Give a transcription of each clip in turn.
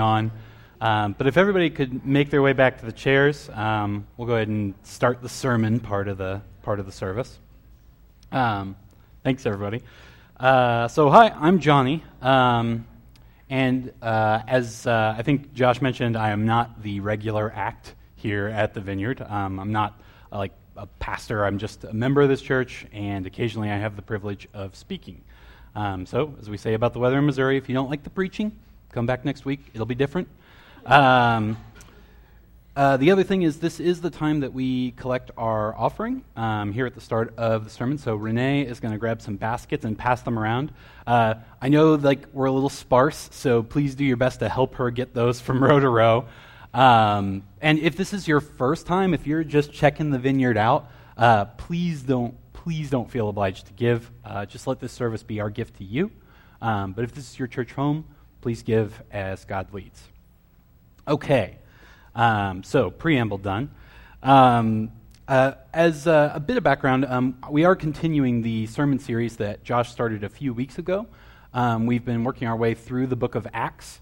on. Um, but if everybody could make their way back to the chairs, um, we'll go ahead and start the sermon part of the part of the service. Um, thanks, everybody. Uh, so, hi, I'm Johnny, um, and uh, as uh, I think Josh mentioned, I am not the regular act here at the Vineyard. Um, I'm not uh, like a pastor. I'm just a member of this church, and occasionally I have the privilege of speaking. Um, so, as we say about the weather in Missouri, if you don't like the preaching, come back next week. It'll be different. Um, uh, the other thing is, this is the time that we collect our offering um, here at the start of the sermon. So Renee is going to grab some baskets and pass them around. Uh, I know like we're a little sparse, so please do your best to help her get those from row to row. Um, and if this is your first time, if you're just checking the vineyard out, uh, please don't please don't feel obliged to give. Uh, just let this service be our gift to you. Um, but if this is your church home, please give as God leads. Okay, um, so preamble done. Um, uh, as uh, a bit of background, um, we are continuing the sermon series that Josh started a few weeks ago. Um, we've been working our way through the book of Acts.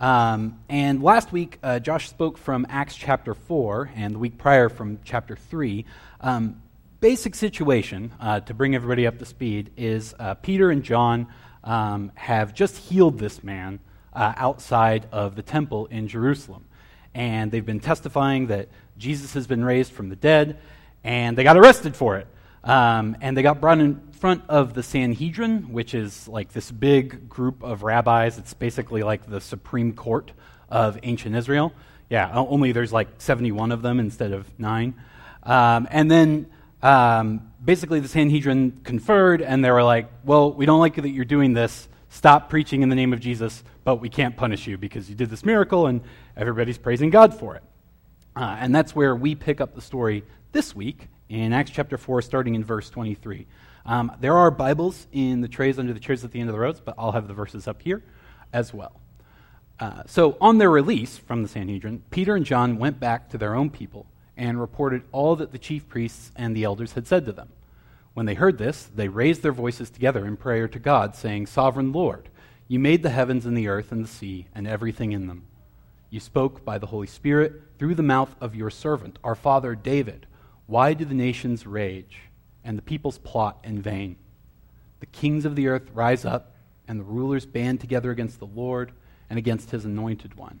Um, and last week, uh, Josh spoke from Acts chapter 4, and the week prior from chapter 3. Um, basic situation, uh, to bring everybody up to speed, is uh, Peter and John have just healed this man uh, outside of the temple in Jerusalem. And they've been testifying that Jesus has been raised from the dead, and they got arrested for it. Um, and they got brought in front of the Sanhedrin, which is like this big group of rabbis. It's basically like the Supreme Court of ancient Israel. Yeah, only there's like 71 of them instead of nine. Um, and then um, basically the Sanhedrin conferred, and they were like, well, we don't like that you're doing this. Stop preaching in the name of Jesus but we can't punish you because you did this miracle and everybody's praising God for it. Uh, and that's where we pick up the story this week in Acts chapter 4, starting in verse 23. Um, there are Bibles in the trays under the chairs at the end of the rows, but I'll have the verses up here as well. Uh, so, on their release from the Sanhedrin, Peter and John went back to their own people and reported all that the chief priests and the elders had said to them. When they heard this, they raised their voices together in prayer to God, saying, Sovereign Lord, you made the heavens and the earth and the sea and everything in them. You spoke by the Holy Spirit through the mouth of your servant, our father David. Why do the nations rage and the peoples plot in vain? The kings of the earth rise up, and the rulers band together against the Lord and against his anointed one.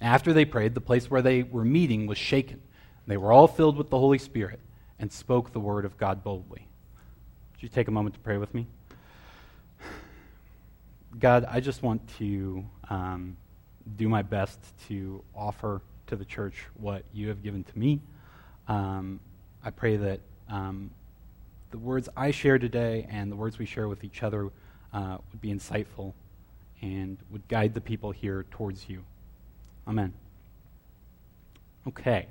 After they prayed, the place where they were meeting was shaken. They were all filled with the Holy Spirit and spoke the word of God boldly. Would you take a moment to pray with me? God, I just want to um, do my best to offer to the church what you have given to me. Um, I pray that um, the words I share today and the words we share with each other uh, would be insightful and would guide the people here towards you. Amen. Okay.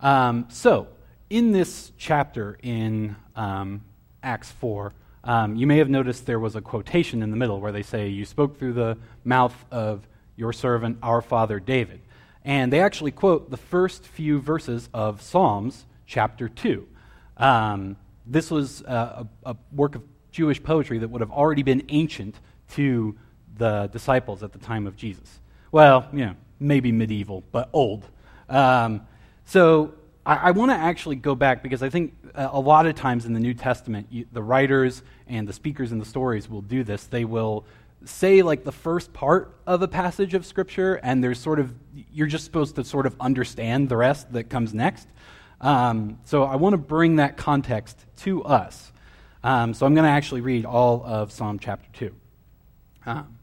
Um, so, in this chapter in um, Acts 4, um, you may have noticed there was a quotation in the middle where they say, You spoke through the mouth of your servant, our father David. And they actually quote the first few verses of Psalms chapter 2. Um, this was a, a, work of Jewish poetry that would have already been ancient to the disciples at the time of Jesus. Well, you know, maybe medieval, but old. Um, so I, I want to actually go back because I think a lot of times in the New Testament, you, the writers and the speakers in the stories will do this. They will say like the first part of a passage of scripture and there's sort of you're just supposed to sort of understand the rest that comes next um, so i want to bring that context to us um, so i'm going to actually read all of psalm chapter 2 um,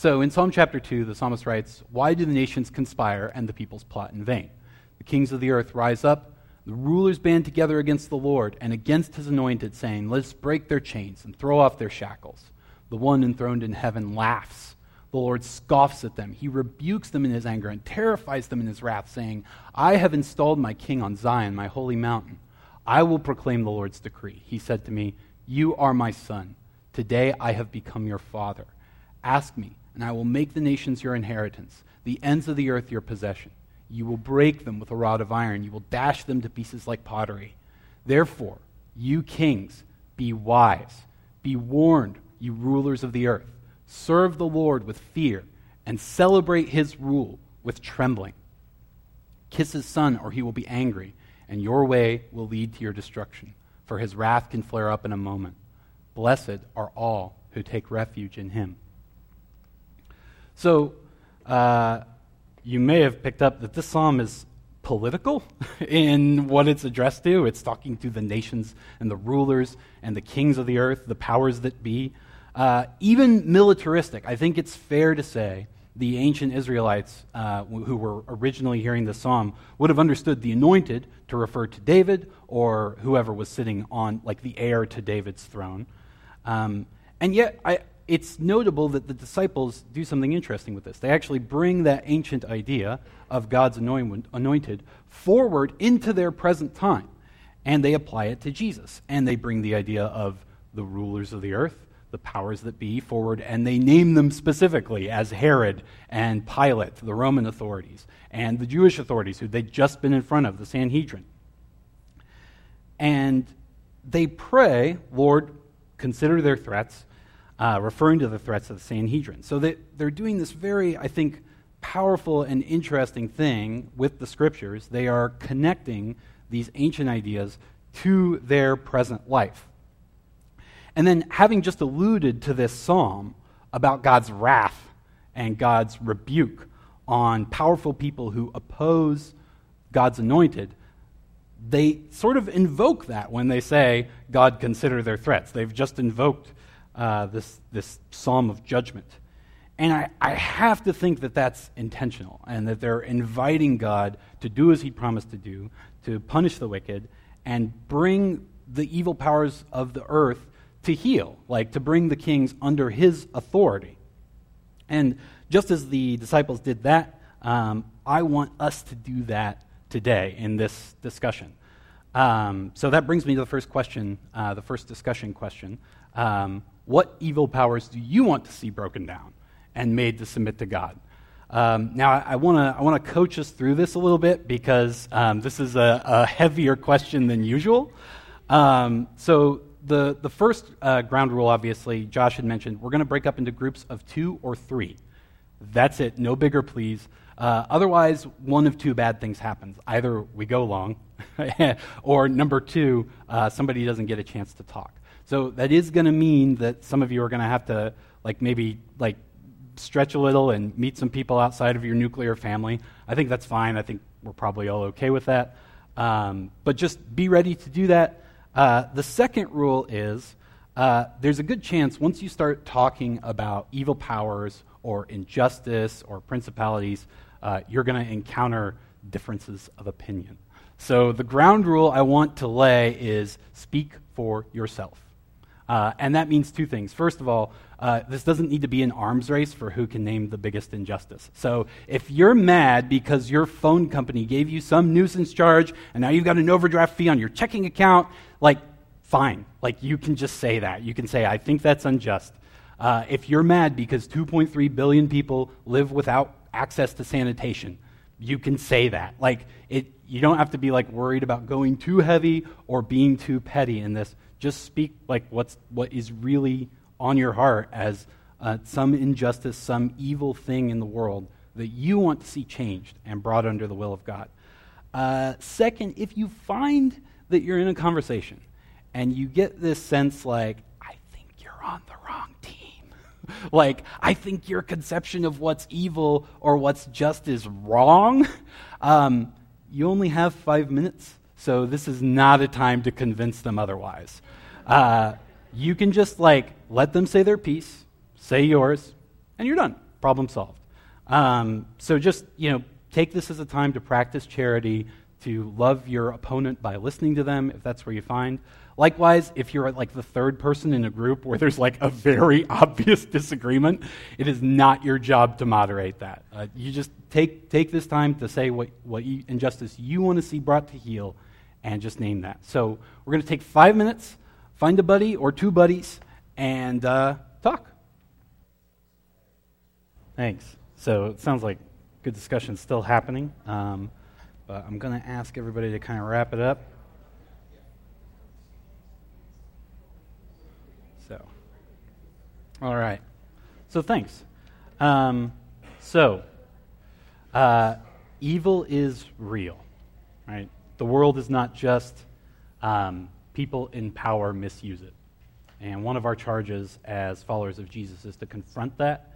so in psalm chapter 2 the psalmist writes why do the nations conspire and the peoples plot in vain the kings of the earth rise up the rulers band together against the Lord and against his anointed, saying, Let's break their chains and throw off their shackles. The one enthroned in heaven laughs. The Lord scoffs at them. He rebukes them in his anger and terrifies them in his wrath, saying, I have installed my king on Zion, my holy mountain. I will proclaim the Lord's decree. He said to me, You are my son. Today I have become your father. Ask me, and I will make the nations your inheritance, the ends of the earth your possession. You will break them with a rod of iron. You will dash them to pieces like pottery. Therefore, you kings, be wise. Be warned, you rulers of the earth. Serve the Lord with fear and celebrate his rule with trembling. Kiss his son, or he will be angry, and your way will lead to your destruction, for his wrath can flare up in a moment. Blessed are all who take refuge in him. So, uh, you may have picked up that this psalm is political in what it's addressed to. It's talking to the nations and the rulers and the kings of the earth, the powers that be uh, even militaristic. I think it's fair to say the ancient Israelites uh, who were originally hearing the psalm would have understood the anointed to refer to David or whoever was sitting on, like the heir to David's throne. Um, and yet, I, it's notable that the disciples do something interesting with this. They actually bring that ancient idea of God's anointed forward into their present time, and they apply it to Jesus. And they bring the idea of the rulers of the earth the powers that be forward, and they name them specifically as Herod and Pilate, the Roman authorities, and the Jewish authorities who they'd just been in front of, the Sanhedrin. And they pray, Lord, consider their threats, uh, referring to the threats of the Sanhedrin. So they, they're doing this very, I think, powerful and interesting thing with the scriptures. They are connecting these ancient ideas to their present life. And then, having just alluded to this psalm about God's wrath and God's rebuke on powerful people who oppose God's anointed, they sort of invoke that when they say, God, consider their threats. They've just invoked uh, this, this psalm of judgment. And I, I have to think that that's intentional and that they're inviting God to do as he promised to do, to punish the wicked and bring the evil powers of the earth to heal, like to bring the kings under his authority. And just as the disciples did that, um, I want us to do that today in this discussion. Um, so that brings me to the first question, uh, the first discussion question. Um, what evil powers do you want to see broken down and made to submit to God? Um, now, I, I want to coach us through this a little bit because um, this is a, a, heavier question than usual. Um, so, the, the first uh, ground rule, obviously, Josh had mentioned, we're going to break up into groups of two or three. That's it. No bigger, please. Uh, otherwise, one of two bad things happens. Either we go long, or number two, uh, somebody doesn't get a chance to talk. So that is going to mean that some of you are going to have to, like, maybe like stretch a little and meet some people outside of your nuclear family. I think that's fine. I think we're probably all okay with that. Um, but just be ready to do that. Uh, the second rule is uh, there's a good chance once you start talking about evil powers or injustice or principalities, uh, you're going to encounter differences of opinion. So, the ground rule I want to lay is speak for yourself. Uh, and that means two things. First of all, uh, this doesn't need to be an arms race for who can name the biggest injustice. So if you're mad because your phone company gave you some nuisance charge and now you've got an overdraft fee on your checking account, like, fine. Like, you can just say that. You can say, I think that's unjust. Uh, if you're mad because 2.3 billion people live without access to sanitation, you can say that. Like, it, you don't have to be like worried about going too heavy or being too petty in this. Just speak like what's what is really on your heart as uh, some injustice, some evil thing in the world that you want to see changed and brought under the will of God. Uh, second, if you find that you're in a conversation and you get this sense like, I think you're on the. like, I think your conception of what's evil or what's just is wrong. Um, you only have five minutes, so this is not a time to convince them otherwise. Uh, you can just like let them say their piece, say yours, and you're done. Problem solved. Um, so just you know, take this as a time to practice charity, to love your opponent by listening to them, if that's where you find Likewise, if you're like the third person in a group where there's like a very obvious disagreement, it is not your job to moderate that. Uh, you just take, take this time to say what, what you, injustice you want to see brought to heel and just name that. So we're going to take five minutes, find a buddy or two buddies, and uh, talk. Thanks. So it sounds like good discussion still happening, um, but I'm going to ask everybody to kind of wrap it up. So, all right. So thanks. Um, so, uh, evil is real, right? The world is not just um, people in power misuse it. And one of our charges as followers of Jesus is to confront that.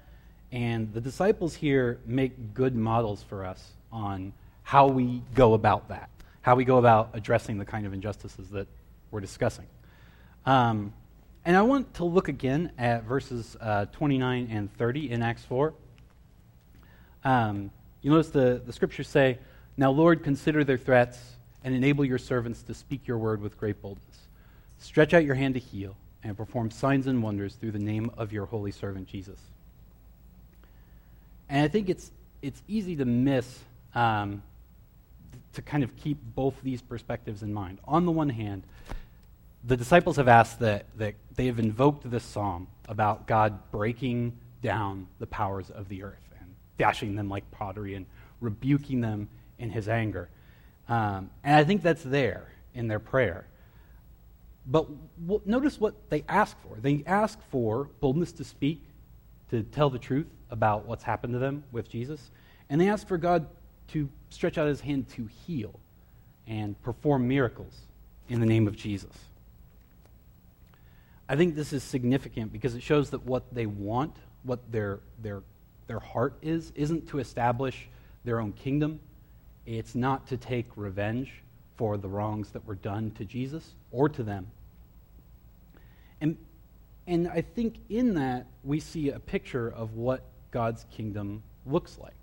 And the disciples here make good models for us on how we go about that, how we go about addressing the kind of injustices that we're discussing. Um, and I want to look again at verses uh, 29 and 30 in Acts 4. Um, you notice the, the scriptures say, Now, Lord, consider their threats and enable your servants to speak your word with great boldness. Stretch out your hand to heal and perform signs and wonders through the name of your holy servant Jesus. And I think it's, it's easy to miss, um, to kind of keep both these perspectives in mind. On the one hand, the disciples have asked that, that they have invoked this psalm about God breaking down the powers of the earth and dashing them like pottery and rebuking them in his anger. Um, and I think that's there in their prayer. But w- notice what they ask for. They ask for boldness to speak, to tell the truth about what's happened to them with Jesus. And they ask for God to stretch out his hand to heal and perform miracles in the name of Jesus. I think this is significant because it shows that what they want, what their, their, their heart is, isn't to establish their own kingdom. It's not to take revenge for the wrongs that were done to Jesus or to them. And, and I think in that we see a picture of what God's kingdom looks like.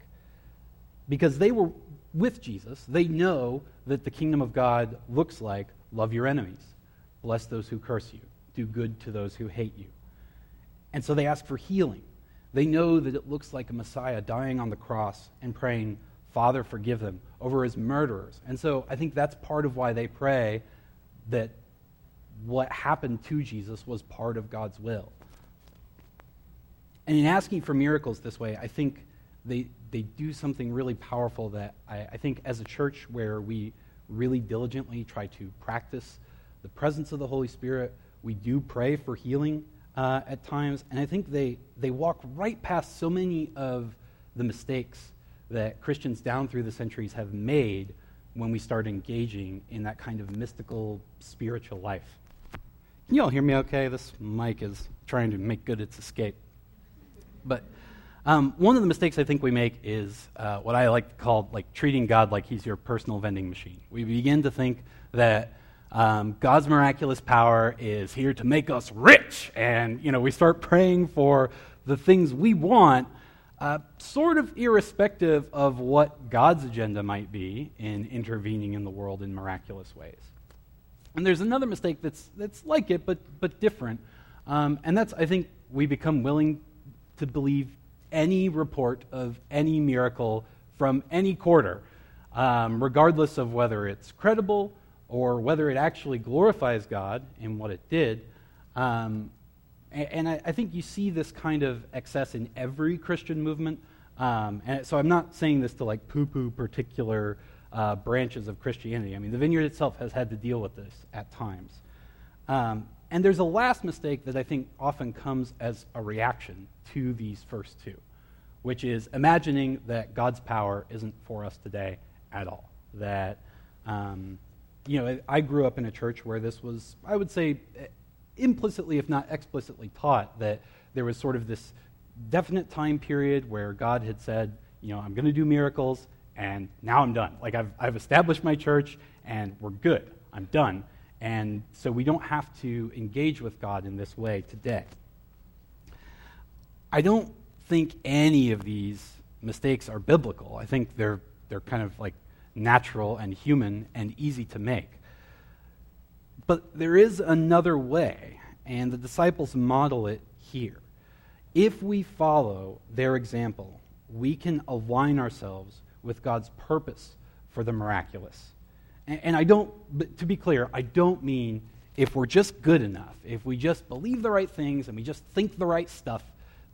Because they were with Jesus, they know that the kingdom of God looks like love your enemies, bless those who curse you, do good to those who hate you. And so they ask for healing. They know that it looks like a Messiah dying on the cross and praying, Father, forgive them, over his murderers. And so I think that's part of why they pray that what happened to Jesus was part of God's will. And in asking for miracles this way, I think they, they do something really powerful that I, I think as a church where we really diligently try to practice the presence of the Holy Spirit, we do pray for healing uh, at times, and I think they, they walk right past so many of the mistakes that Christians down through the centuries have made when we start engaging in that kind of mystical spiritual life. Can you all hear me okay? This mic is trying to make good its escape. But um, one of the mistakes I think we make is uh, what I like to call like treating God like he's your personal vending machine. We begin to think that um, God's miraculous power is here to make us rich, and you know we start praying for the things we want, uh, sort of irrespective of what God's agenda might be in intervening in the world in miraculous ways. And there's another mistake that's that's like it, but but different, um, and that's I think we become willing to believe any report of any miracle from any quarter, um, regardless of whether it's credible or whether it actually glorifies God in what it did. Um, and, I, I, think you see this kind of excess in every Christian movement. Um, and so I'm not saying this to like poo poo particular uh, branches of Christianity. I mean, the vineyard itself has had to deal with this at times. Um, and there's a last mistake that I think often comes as a reaction to these first two, which is imagining that God's power isn't for us today at all. That um, you know, I grew up in a church where this was, I would say, implicitly, if not explicitly, taught that there was sort of this definite time period where God had said, you know, I'm going to do miracles, and now I'm done. Like, I've, I've established my church, and we're good. I'm done. And so we don't have to engage with God in this way today. I don't think any of these mistakes are biblical. I think they're, they're kind of like natural and human and easy to make. But there is another way, and the disciples model it here. If we follow their example, we can align ourselves with God's purpose for the miraculous. And, and I don't, to be clear, I don't mean if we're just good enough, if we just believe the right things and we just think the right stuff,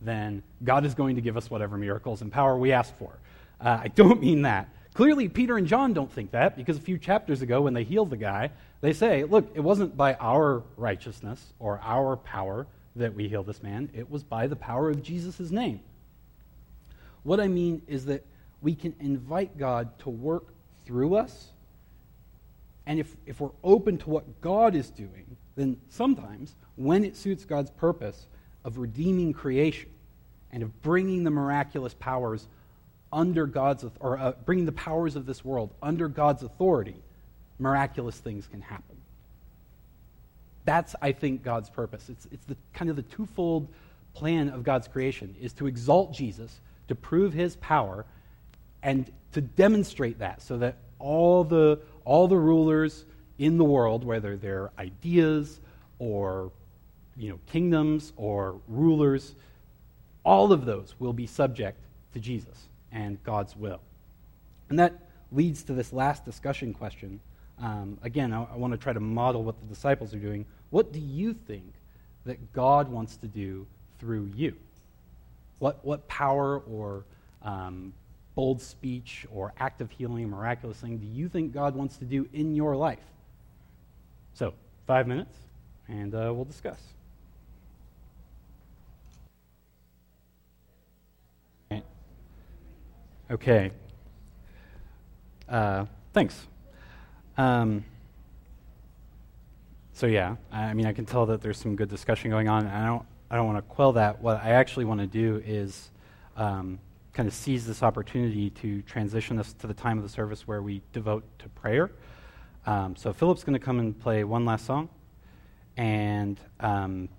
then God is going to give us whatever miracles and power we ask for. Uh, I don't mean that. Clearly, Peter and John don't think that because a few chapters ago, when they healed the guy, they say, Look, it wasn't by our righteousness or our power that we healed this man, it was by the power of Jesus' name. What I mean is that we can invite God to work through us. And if, if we're open to what God is doing, then sometimes, when it suits God's purpose of redeeming creation and of bringing the miraculous powers under God's, or uh, bringing the powers of this world under God's authority, miraculous things can happen. That's, I think, God's purpose. It's, it's the kind of the twofold plan of God's creation is to exalt Jesus, to prove his power, and to demonstrate that so that all the, all the rulers in the world, whether they're ideas or you know, kingdoms or rulers, all of those will be subject to Jesus and God's will. And that leads to this last discussion question. Um, again, I, I want to try to model what the disciples are doing. What do you think that God wants to do through you? What, what power or um, bold speech or act of healing, miraculous thing, do you think God wants to do in your life? So, five minutes, and uh, we'll discuss. Okay. Uh, thanks. Um, so yeah, I mean, I can tell that there's some good discussion going on. I don't, I don't want to quell that. What I actually want to do is um, kind of seize this opportunity to transition us to the time of the service where we devote to prayer. Um, so Philip's going to come and play one last song, and um,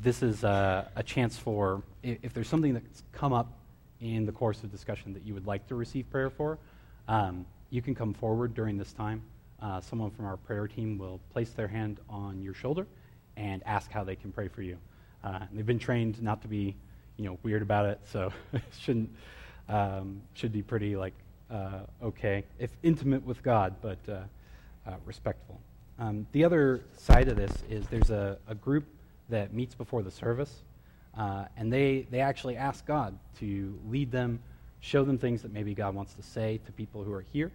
this is a, a chance for if, if, there's something that's come up in the course of discussion that you would like to receive prayer for, um, you can come forward during this time. Uh, someone from our prayer team will place their hand on your shoulder and ask how they can pray for you. Uh, they've been trained not to be, you know, weird about it, so it shouldn't um, should be pretty like uh, okay, if intimate with God, but uh, uh, respectful. Um, the other side of this is there's a, a group that meets before the service, uh, and they, they actually ask God to lead them, show them things that maybe God wants to say to people who are here.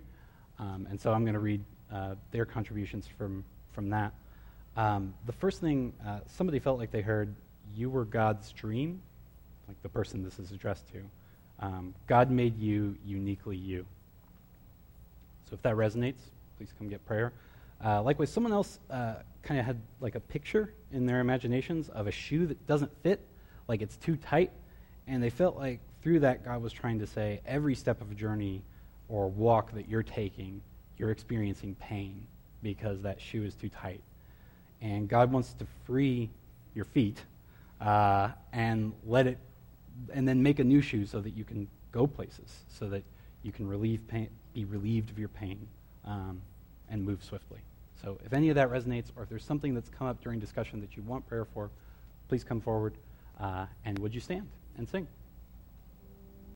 Um, and so I'm going to read uh, their contributions from, from that. Um, the first thing, uh, somebody felt like they heard, You were God's dream, like the person this is addressed to. Um, God made you uniquely you. So if that resonates, please come get prayer. Uh, likewise, someone else uh, kind of had like a picture in their imaginations of a shoe that doesn't fit, like it's too tight, and they felt like through that God was trying to say every step of a journey or walk that you're taking, you're experiencing pain because that shoe is too tight. And God wants to free your feet uh, and let it and then make a new shoe so that you can go places, so that you can relieve pain, be relieved of your pain, um, and move swiftly. So if any of that resonates, or if there's something that's come up during discussion that you want prayer for, please come forward, uh, and would you stand and sing?